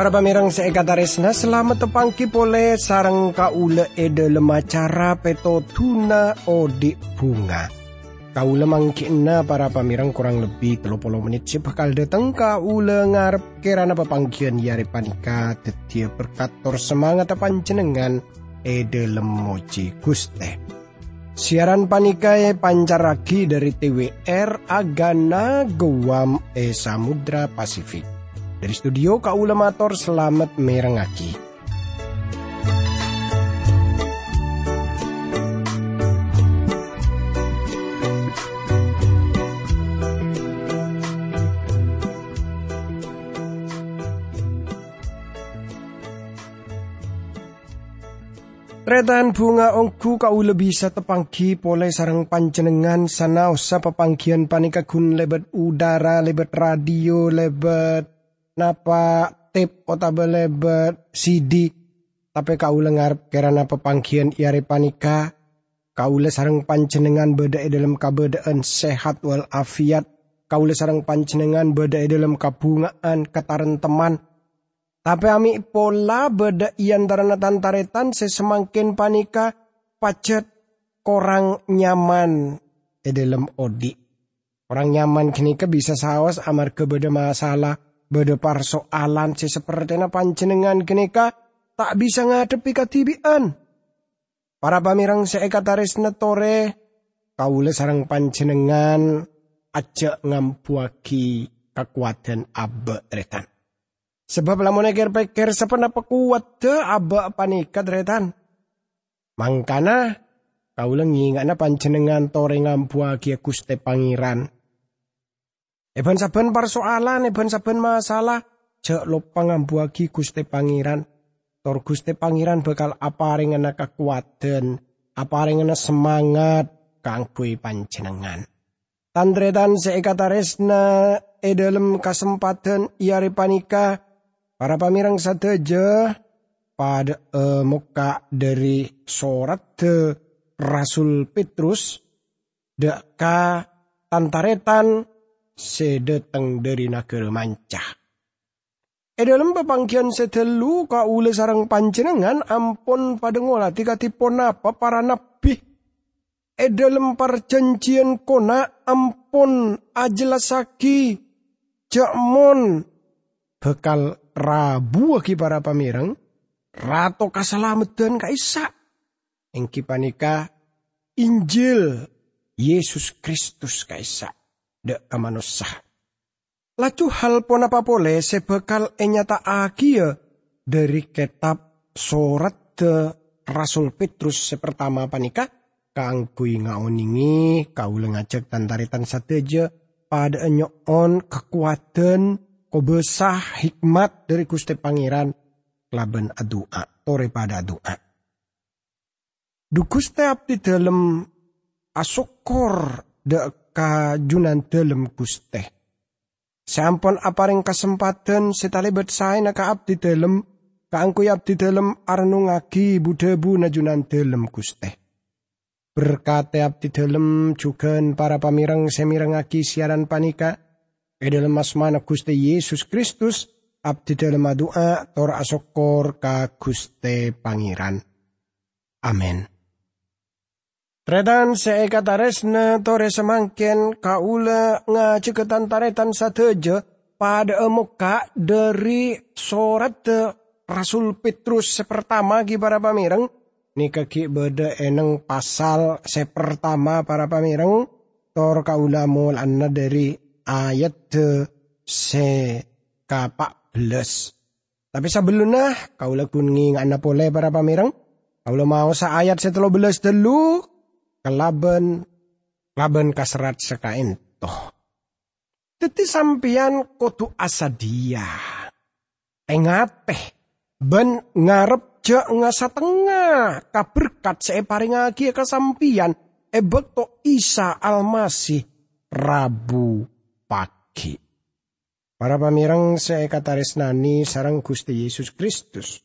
Para pamirang seekataresna selamat tepangki pole sarang kaula ede lemacara peto tuna odik bunga. Kaula mangkina para pamirang kurang lebih 30 menit sih bakal dateng kaula ngarep kerana pepanggian yari panika tetia berkator semangat panjenengan ede lemoji guste. Siaran panikai pancaragi dari TWR Agana Guam e Samudra Pasifik. Dari studio Kaula Mator selamat merengaki. Retan bunga ongku kau lebih tepangki pole sarang panjenengan sana usah pepanggian panikagun lebet udara lebet radio lebet napa tape otabele ber CD tapi kau lengar kerana pepangkian iare panika? Kau sarang pancenengan beda dalam kabedaan sehat wal afiat kau sarang pancenengan beda dalam kabungaan kataran teman. Tapi ami pola beda iantarana tantaretan sesemakin panika pacet korang nyaman e dalam odi. Orang nyaman kini ke bisa sawas amar kebeda masalah Bada persoalan si seperti na panjenengan kenika tak bisa ngadepi katibian. Para pamirang seekataris netore kaule sarang panjenengan aja ngampuaki kekuatan abba retan. Sebab lamun eker peker sepena kuat de abba panikat retan. Mangkana kaule ngingana panjenengan tore ngampuaki Guste Pangeran Eban saben persoalan, eban saben masalah, jek lo pangambuagi Gusti Pangeran. Tor Gusti Pangeran bakal apa ngena kekuatan, apa ngena semangat kanggo panjenengan. Tandretan seekataresna e dalam kesempatan iari panika para pamirang sateja pada e, muka dari surat de Rasul Petrus deka tantaretan sedeteng dari negara mancah. E dalam pepanggian setelu ule sarang panjenengan ampun pada ngolati katipun apa para nabi. E dalam perjanjian kona ampun ajelasaki jakmon bekal rabu aki para pamirang rato kasalamatan kaisa. Engki panika Injil Yesus Kristus kaisa de kamanusah. Lacu hal pon apa pole sebekal enyata agia dari kitab surat de Rasul Petrus sepertama panika kangkui ngaoningi kau lengajak tantaritan sateja pada enyoon kekuatan kobesah hikmat dari Gusti Pangeran laban adua tore pada adua. Dukuste abdi dalam asokor de kajunan dalam guste. Sampun aparing kesempatan setalebet saya naka abdi dalam kaangku abdi dalam arnungagi budebu najunan dalam guste. Berkata abdi dalam juga para pamirang semirangaki siaran panika e dalam asmana Yesus Kristus abdi dalam doa tor asokor ka Guste Pangeran. Amin. Tredan seekataresna tore semangken kaula ngaceketan taretan sateja pada muka dari surat Rasul Petrus sepertama ki para pamireng. Ni kaki beda eneng pasal sepertama para pamireng. Tor kaula mul anna dari ayat se kapak belas. Tapi sebelumnya kaula kuning anna pole para pamireng. Kaula mau sa ayat setelah belas dulu kelaben laben kasrat sekain toh. Teti sampian kotu asadia. Tengate ben ngarep je ngasa tengah kaberkat saya paringagi kesampian ebek to Isa Almasih Rabu pagi. Para pamirang saya kataris nani sarang Gusti Yesus Kristus.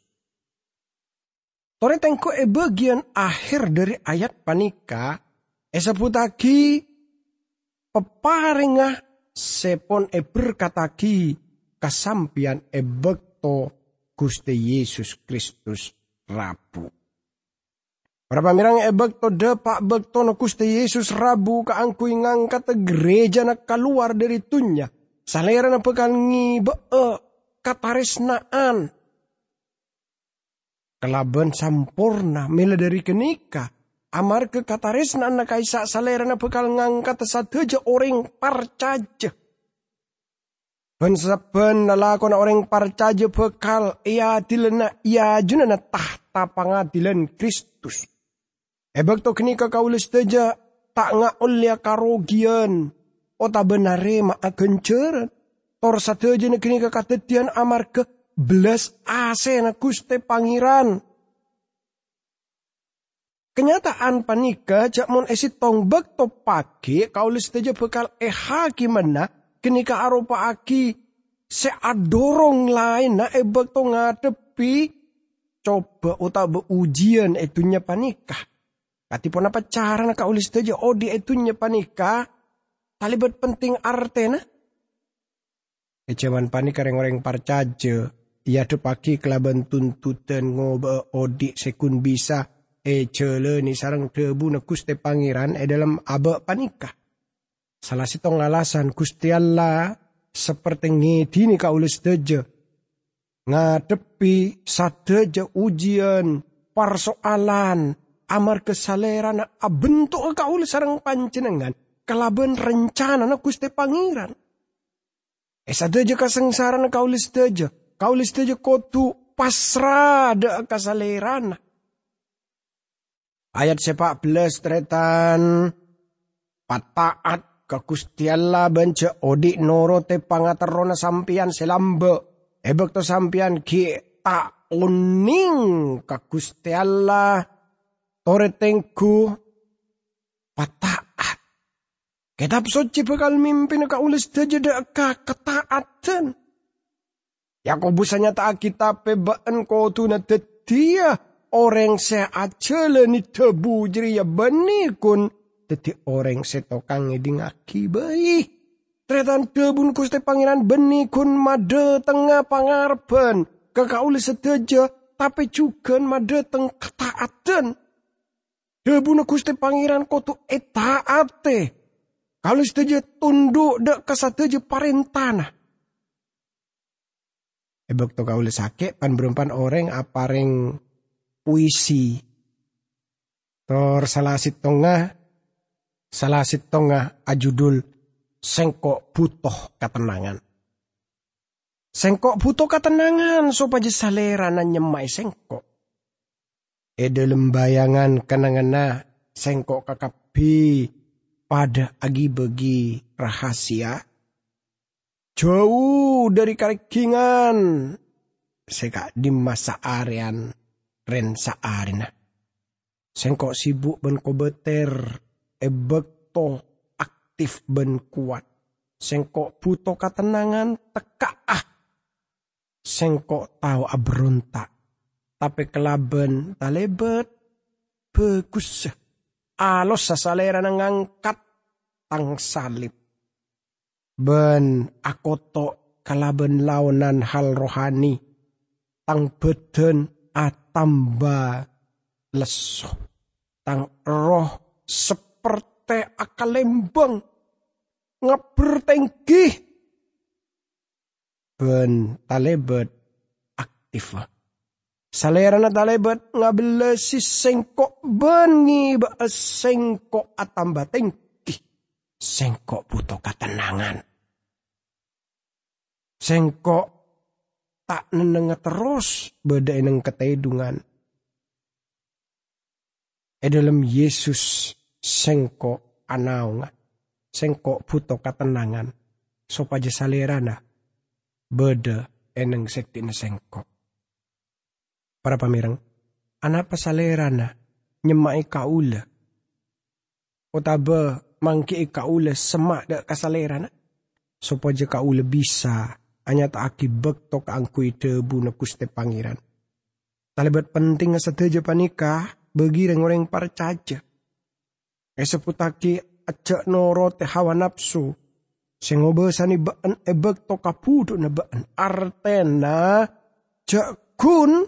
Tore tengko e bagian akhir dari ayat panika esebutagi peparingah sepon e berkatagi kasampian e bekto Gusti Yesus Kristus Rabu. Para pamirang ebek to depak bek to Gusti Yesus Rabu kaangkui ngangkat gereja nak keluar dari tunya. Salera na pekal ngibe kataresnaan. Kelaban sampurna mila dari kenika. Amar ke kataresnaan na kaisa salera na pekal ngangkat sateja orang parcaja Ben nalako na orang parcaja bekal ia dilena ia junana tahta pangadilan Kristus. Ebek to kini kaulis teja tak nga ulia karogian. O ta benare ma agencer. Tor sateja na kini kakatetian amar ke belas ase na kuste pangiran. Kenyataan panika jak mon tong bek to pagi kaulis teja bekal eha gimana kenika aropa aki se adorong lain na ebek to ngadepi coba uta ujian itunya panikah. Kati pun apa cara nak ulis saja oh di itunya panika talibat penting artena. Kecewan panika orang-orang parcaje ia tu pagi kelaban tuntutan ngoba odi sekun bisa e cele ni sarang tebu na kuste pangeran e dalam aba panika. Salah sitong alasan Gusti Allah seperti ngedi ni kaulis deje. Ngadepi sadeja ujian, persoalan, amar kesaleran abentuk kaulis sarang pancenengan. Kelaban rencana na Gusti Pangeran. Esa deje kasengsaran kaulis deje. Kaulis deje kotu pasrah de kasaleran. Ayat sepak belas tretan pataat ka Gusti bence odi noro te pangaterona sampian selambe. Ebek to sampian ki tak uning ka Gusti Allah. Tore tengku pataat. Kitab suci bakal mimpin ka ulis dajada ka ketaatan. Yakobus hanya tak kita pebaan kau tu na dia orang se acele ni tebu jeri ya bani kun Dadi orang setokang ngeding aki bayi. Tretan debun kuste pangeran beni kun made tengah pangarben. Kekauli sedeja tapi juga made teng ketaatan. Debun kuste pangeran kotu etaate. Kalau sedeja tunduk dek kesadeja parentana. Ebok to kauli sakit pan berempan orang apareng puisi. Tor salah tengah salah sitonga ajudul sengkok butuh ketenangan. Sengkok butuh ketenangan supaya salera na nyemai sengkok. E dalam bayangan kenangana sengkok kakapi pada agi bagi rahasia. Jauh dari karikingan. Seka di masa arian ren saarina. Sengkok sibuk ben kobeter ebekto aktif ben kuat. Sengkok buto ketenangan teka ah. Sengkok tahu abrontak. Tapi kelaben talebet bagus. Alos sasalera ngangkat tang salib. Ben akoto kalaben launan hal rohani. Tang beden atamba leso. Tang roh sep perte akalembang ngabertenggi ben talebet aktif Salerana talebet ngabelesi sengkok bengi ba sengkok atamba tengki. Sengkok butuh ketenangan. Sengkok tak neneng terus beda neng ketedungan. E dalam Yesus sengko anaunga, sengko puto katenangan, sopaja salerana, beda eneng sekti na sengko. Para pamirang, anak pasalerana, nyemai kaula. Otaba mangki kaula semak da kasalerana, sopaja kaula bisa, hanya tak akibat to kaangkui tebu na kuste pangeran. Talibat penting sateja panikah, bagi orang-orang parcaja Eseputaki acak noro te hawa nafsu. Sing obesani baan ebek to kapudu na baan. Artena jak kun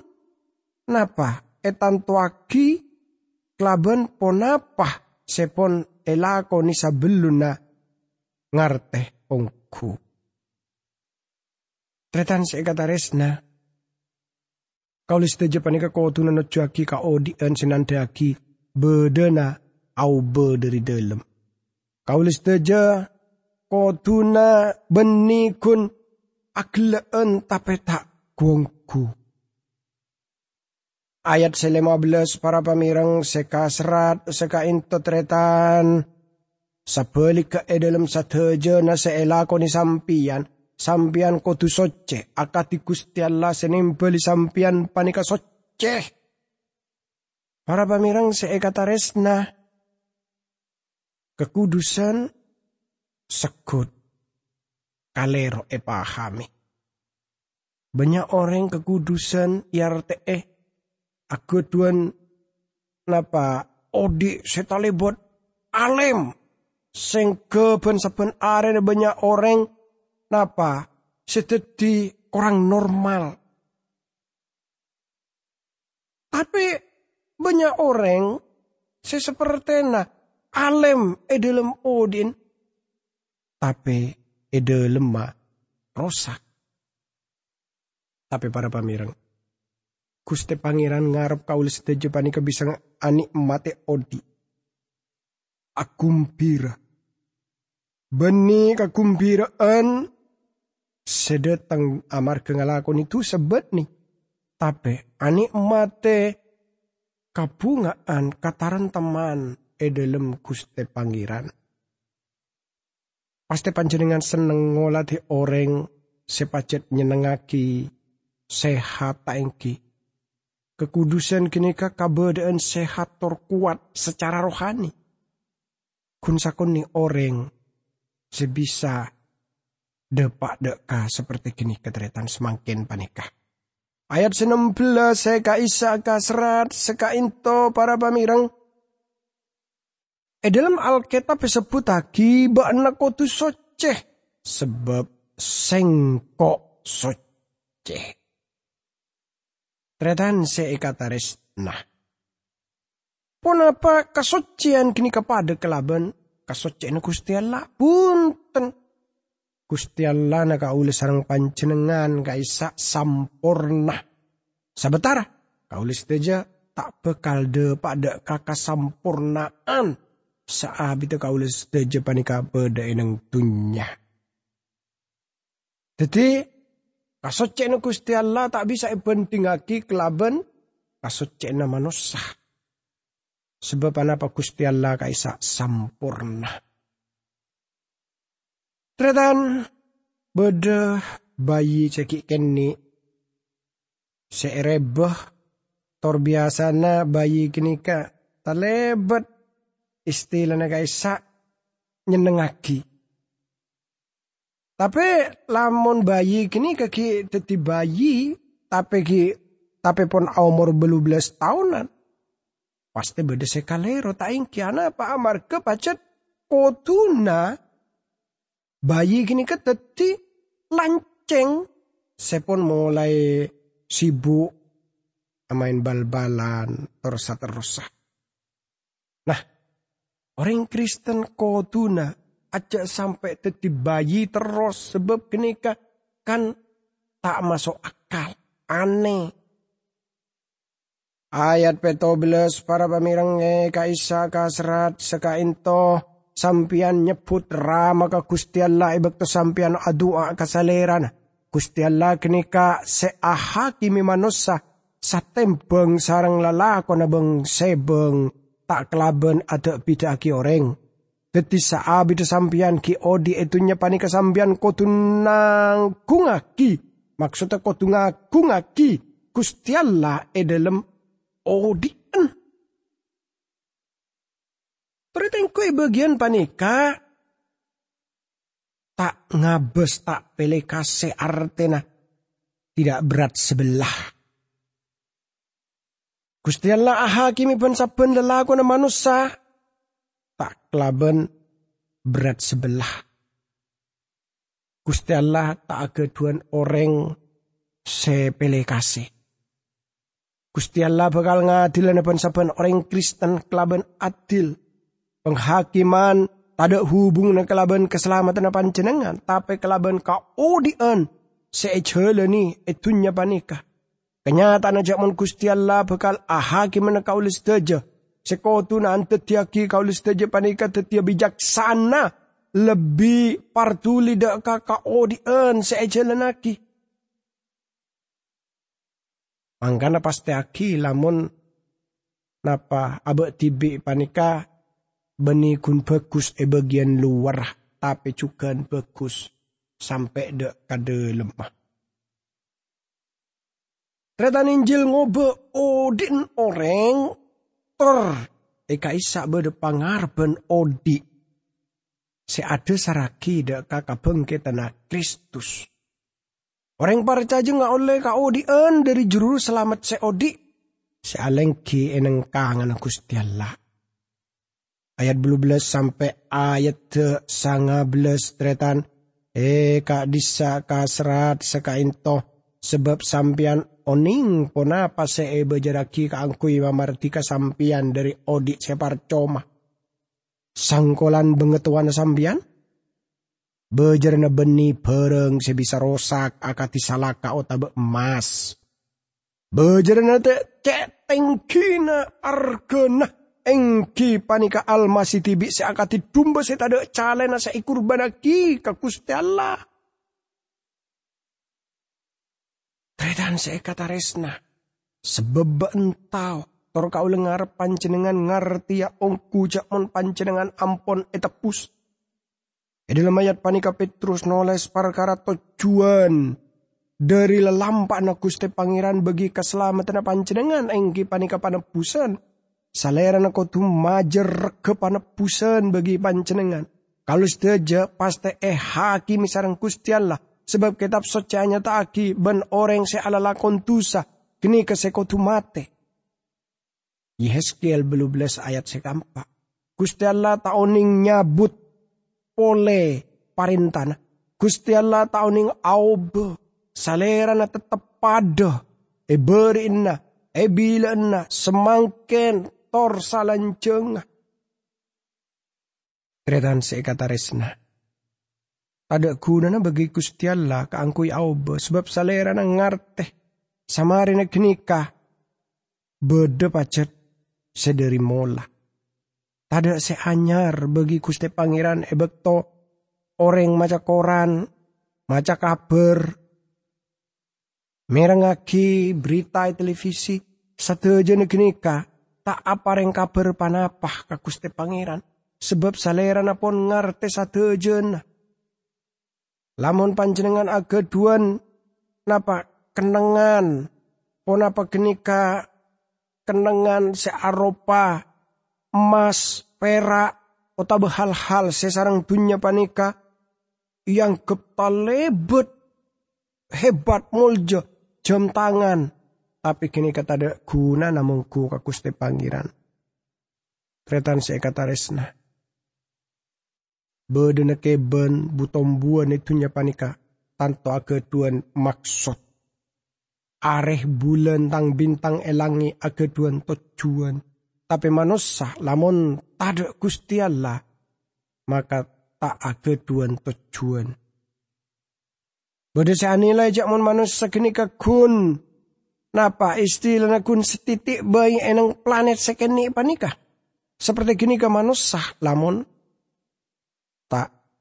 napa etan tuaki kelaban ponapa sepon elakoni sabeluna ngarte ongku. Tretan sekataresna kaulis teje panika ko tunan cuaki ka odi en senandaki bedena au be dari dalam. Kaulis teje ko tuna benikun akleen tapeta kuongku. Ayat se-15 para pamirang seka serat tretan. Sabalik ke dalam sateja na seela ko ni sampian. Sampian ko tu soce. Akati gusti Allah senimpeli sampian panika soce. Para pamirang seekataresna. Kekudusan sekut kalero e pahami. Banyak orang kekudusan yarte eh aku tuan napa odi setalebot alem sing keben saben are banyak orang napa seteti orang normal. Tapi banyak orang seperti na alem edelem odin tapi edelem ma rosak. Tapi para pamirang, Guste Pangeran ngarep kaulis setuju panika bisa ani mate odi. Akumpira. Beni kakumpiraan sedetang amar kengalakon itu sebet nih. Tapi ani mate kabungaan kataran teman e dalam Guste Pangeran. Pasti panjenengan seneng ngolati orang sepacet nyenengaki sehat taengki Kekudusan kenika kabadaan sehat terkuat secara rohani. Kun sakon ni orang sebisa depak deka seperti kini keteretan semakin panikah. Ayat 16 seka isa ka serat seka into para pamirang. E dalam Alkitab disebut lagi bakna kotu soceh sebab sengkok soceh. Tretan seikataris nah. Ponapa kasucian kini kepada kelaban kasucian Gusti Allah punten. Gusti Allah na kaule sarang pancenengan kaisa sampurna. Sabetara kaulis teja tak bekal de pada kakak sampurnaan. Saab itu kaulis teja panika beda inang dunya. Jadi Kasocena Gusti Allah tak bisa lagi kelaban kasocena manusia. Sebab apa Gusti Allah kaisa sampurna. Tretan beda bayi cekik keni seerebah tor biasana bayi kini ka talebat istilahnya kaisa nyenengaki tapi lamun bayi kini kaki teti bayi tapi ki tapi pun umur belum belas tahunan. Pasti beda sekalero tak ingkiana apa amar ke pacet kotuna bayi kini ke teti lanceng sepon mulai sibuk main bal-balan terus terus. Nah, orang Kristen kotuna aja sampai teti bayi terus sebab kenika kan tak masuk akal aneh. Ayat belas para pamirang kaisa kasrat sekainto sampian nyebut rama ka Gusti Allah ibek to sampian adua kasaleran Gusti Allah kenika seahakimi manusia satembeng sarang lalako na beng sebeng tak kelaben ada bidaki orang Deti saabi sampian ki odi etunya panika sampian kotunang kungaki. Maksudnya kotunga kungaki. Kustialla e dalam odien. Teritenko e bagian panika. Tak ngabes tak pelekase artena. Tidak berat sebelah. Gusti Allah ahakimi pun saben lelaku manusia tak kelaben berat sebelah. Gusti Allah tak keduan orang sepele kasih. Gusti Allah bakal ngadil napan saban orang Kristen kelaban adil. Penghakiman tada hubung na kelaban keselamatan na panjenengan, tapi kelaban kaudian seejele ni etunya panika. Kenyataan aja mon Gusti Allah bakal ahakim na kaulis teja. Sekotu na antetiaki kaulis teja panika tetia bijaksana. Lebih partuli dak kakaodian seejele naki Mangkana pasti aki lamun napa abe tibi panika beni kun bagus e bagian luar tapi juga bagus sampai de kade lemah. Tretan Injil ngobe odin orang eka isa bede pangarben odi. Se ada saraki de kakabeng ketana Kristus. Orang percaya nggak oleh kau dien dari juru selamat seodi. Sealengki eneng kangen Gusti Allah. Ayat belas sampai ayat sanga belas tretan. Kak disa kasrat sekainto sebab sampian oning ponapa see bejaraki kaangkui mamartika sampian dari odi separ coma. Sangkolan bengetuan sampian? Bejer na beni pereng sebisa rosak akati salaka otabe emas. Bejer na te ceteng kina argena engki panika almasi tibi se akati dumba calena se ikur banaki ka Gusti Allah. Se kata resna. Sebab entau tor kau lengar pancenengan ngarti ya ongku jakmon pancenengan ampon etapus E dalam ayat panika Petrus noles perkara tujuan dari lelampak na Gusti Pangeran bagi keselamatan panjenengan engki panika panebusan. Salera na tu majer ke panebusan bagi panjenengan. Kalau saja pasti eh hakim sarang Gusti Allah. Sebab kitab socianya aki ben orang se ala lakon tusa. Kini kesekotu mate. Yehezkiel belas ayat sekampa. Gusti Allah taoning nyabut pole parintana. Gusti Allah tauning aube salera na tetap pada e berinna e semangken tor salanceng. Tretan se kataresna. Ada guna na bagi Gusti Allah kaangkui aube sebab salera na ngarte samari na kenika bede pacet sederi mola. Tada seanyar bagi Gusti Pangeran ebekto orang maca koran, maca kabar, merengaki berita televisi, satu aja ka tak apa reng kabar panapah ka Gusti Pangeran. Sebab salera napon ngarte satu aja Lamun panjenengan agaduan napa kenengan? Pon apa kenika kenengan searopa emas, perak, atau hal-hal sesarang dunia panika? Yang lebet hebat muljo jam tangan. Tapi kini kata ada guna namun ku kakuste pangeran Tretan saya kata resna. Bedena keben butom buan itunya panika tanto ageduan maksud. Areh bulan tang bintang elangi ageduan tujuan tapi manusia lamun tada Gusti Allah maka tak ada tuan tujuan. Bada nilai jak mon manusia kini kun Napa istilah kun setitik bayi enang planet sekeni panikah. Seperti gini ke manusia lamun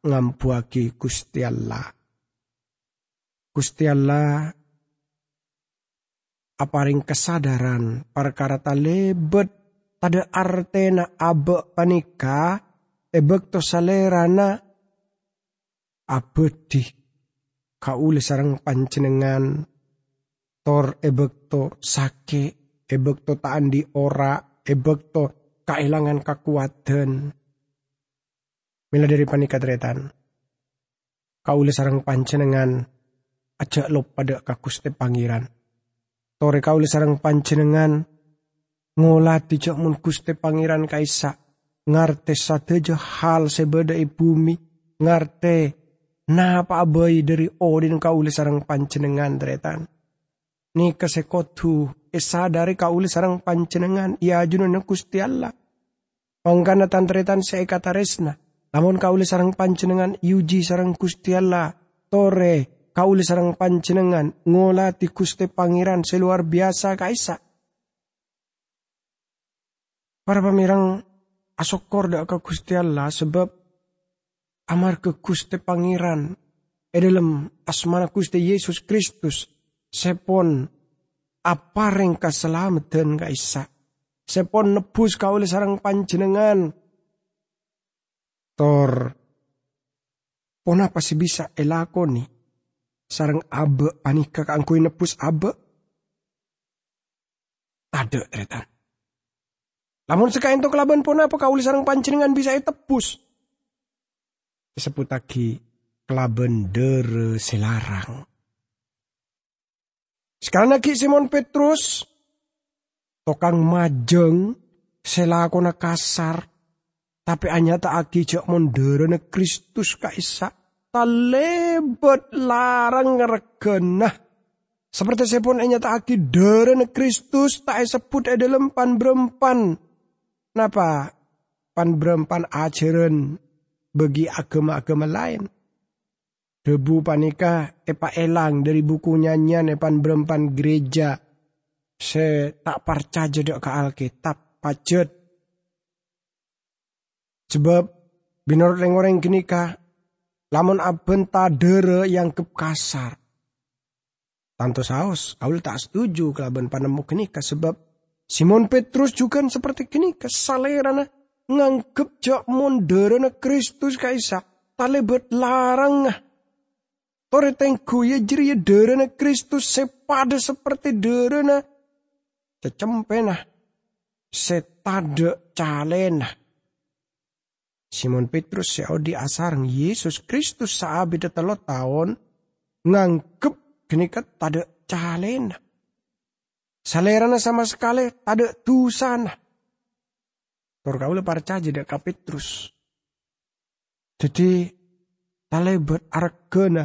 tak ngampuaki Gusti Allah. Gusti Allah aparing kesadaran perkara lebet tada artena abe panika ebek to salerana abedi kaule sarang pancenengan tor ebek to sake ebek to taandi ora ebek to kailangan kekuatan mila dari panika tretan kaule sarang pancenengan aja lo pada kakuste pangeran tore kaule sarang pancenengan ngolati cok mun kuste pangeran kaisa ngarte sateja hal sebeda bumi ngarte napa abai dari odin kaule sarang pancenengan dretan ni kasekotu dari kauli sarang pancenengan ia junun Gusti Allah. Panggana tantretan kata resna. Lamun kauli sarang pancenengan yuji sarang Gusti Allah. Tore kauli sarang pancenengan ngolati Gusti Pangeran seluar biasa kaisa. Para pemirang asokor dak ke Gusti Allah sebab amar ke Gusti Pangeran e dalam asmana Gusti Yesus Kristus sepon apareng keselamatan ka isa. Sepon nebus kau oleh sarang panjenengan. Tor, pon apa sih bisa elakoni sarang abe panika kangkui nebus abe? Ada retan. Lamun sekain to kelaban pon apa kau sarang panjenengan bisa tebus. Disebut lagi kelaban dere selarang. Sekarang lagi Simon Petrus, tokang majeng, selako na kasar, tapi hanya tak agi jak na Kristus kaisa, talebet larang ngeregenah. Seperti saya pun tak agi na Kristus, tak sebut dalam pan berempan. Napa? Pan berempan ajaran bagi agama-agama lain. Debu panika epa elang dari buku nyanyian epan berempan gereja. Se tak percaya dok ke Alkitab pajet. Sebab binor orang kini ka lamun aben tadere yang kep kasar. Tanto saus, awal tak setuju kelaban panemu kini ka sebab Simon Petrus juga seperti kini ka salerana nganggep jak mondere Kristus kaisa talebet larang Tore tengku ya jiri ya derena Kristus sepada seperti derena. Cecempena. Setade calena. Simon Petrus ya di asarang Yesus Kristus saabida telo tahun ngangkep kenikat tada calena. Salerana sama sekali tada tusana. Tor kau percaya dak Petrus. Jadi talebet argana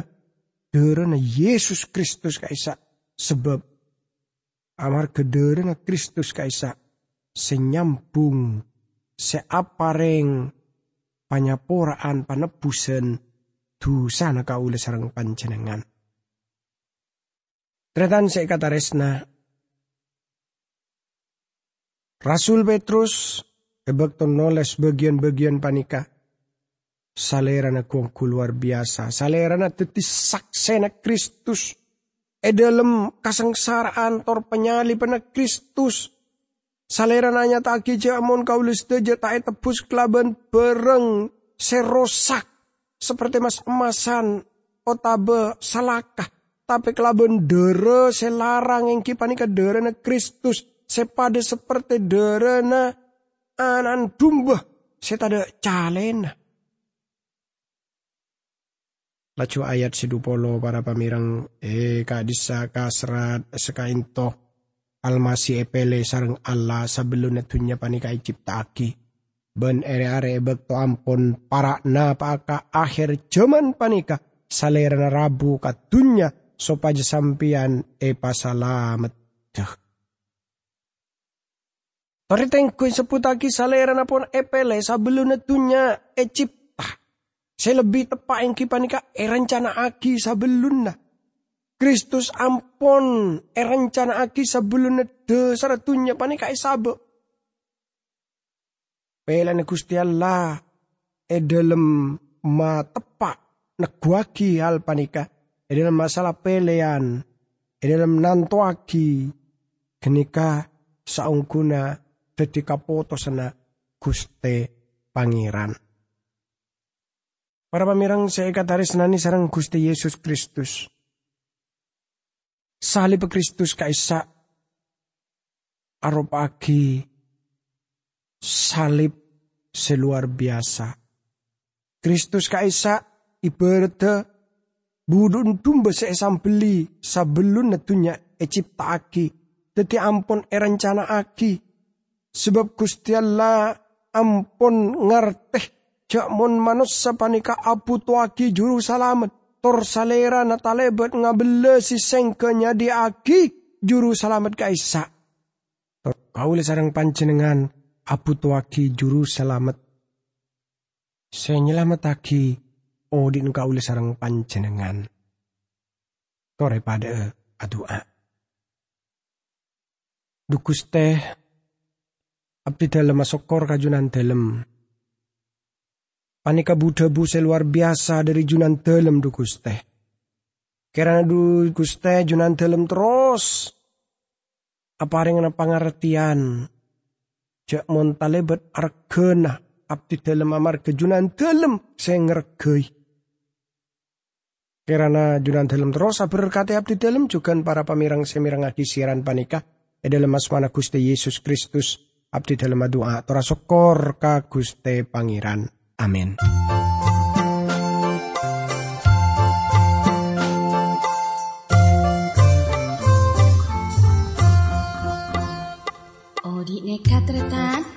derena Yesus Kristus kaisa sebab amar kederena Kristus kaisa senyambung seapareng panyaporaan panebusan dusana kaula sarang panjenengan. Tretan saya kata resna. Rasul Petrus ebekton noles bagian-bagian panika Salerana kong luar biasa. Salerana tetis saksena Kristus. E dalam kasengsaraan tor penyali pena Kristus. Salerana nya tak amon kaulis deja tak tebus kelaban bereng serosak. Seperti mas emasan otabe salakah. Tapi kelaban dere selarang yang kipani ke derena Kristus. Sepade seperti derena anan dumba. Setada calena Lacu ayat sidupolo para pamirang e kadisa kasrat sekainto almasi epele sarang Allah sebelum netunya panika ciptaki. Ben ere-are bekto ampon para na paka akhir zaman panika salera rabu katunya sopaja sampian e pasalamat. Toriteng kuin seputaki salera na pon epele sebelum netunya e cipta saya lebih tepat yang kipanika e rencana aki sabelun na. Kristus ampon e rencana aki sabelun na de saratunya panika e sabo. Pela ne Gusti Allah e dalam ma tepak neguaki hal panika. E dalam masalah pelean. E dalam nantoaki. Kenika saungkuna ketika potosana Guste Pangeran. Para pamirang saya kataris nani sarang Gusti Yesus Kristus. Salib Kristus kaisa aropagi salib seluar biasa. Kristus kaisa ibarat budun tumba seesam beli sabelun netunya aki. Teti ampun erencana aki. Sebab Gusti Allah ampun ngerteh Jakmon manus sapanika apu tuaki juru salamet. Tor salera na talebet ngabele si sengkenya di aki juru salamet kaisa. kaule sarang panjenengan abutuaki juru selamat. Saya nyelametaki odin kaule sarang panjenengan. Tore pada adua. Dukus teh abdi dalam masokor kajunan dalam. Panika Buddha buse luar biasa dari junan dalam dukus teh. Karena dukus teh junan dalam terus apa yang pangartian jak montalebet argena abdi dalam amar kejunan dalam saya ngergei. Kirana junan dalam terus berkati abdi dalam juga para pamirang semirang adi siaran panika e dalam asmana Gusti Yesus Kristus abdi dalam doa tora sokor ka Gusti Pangeran. Amin. katretan nang alam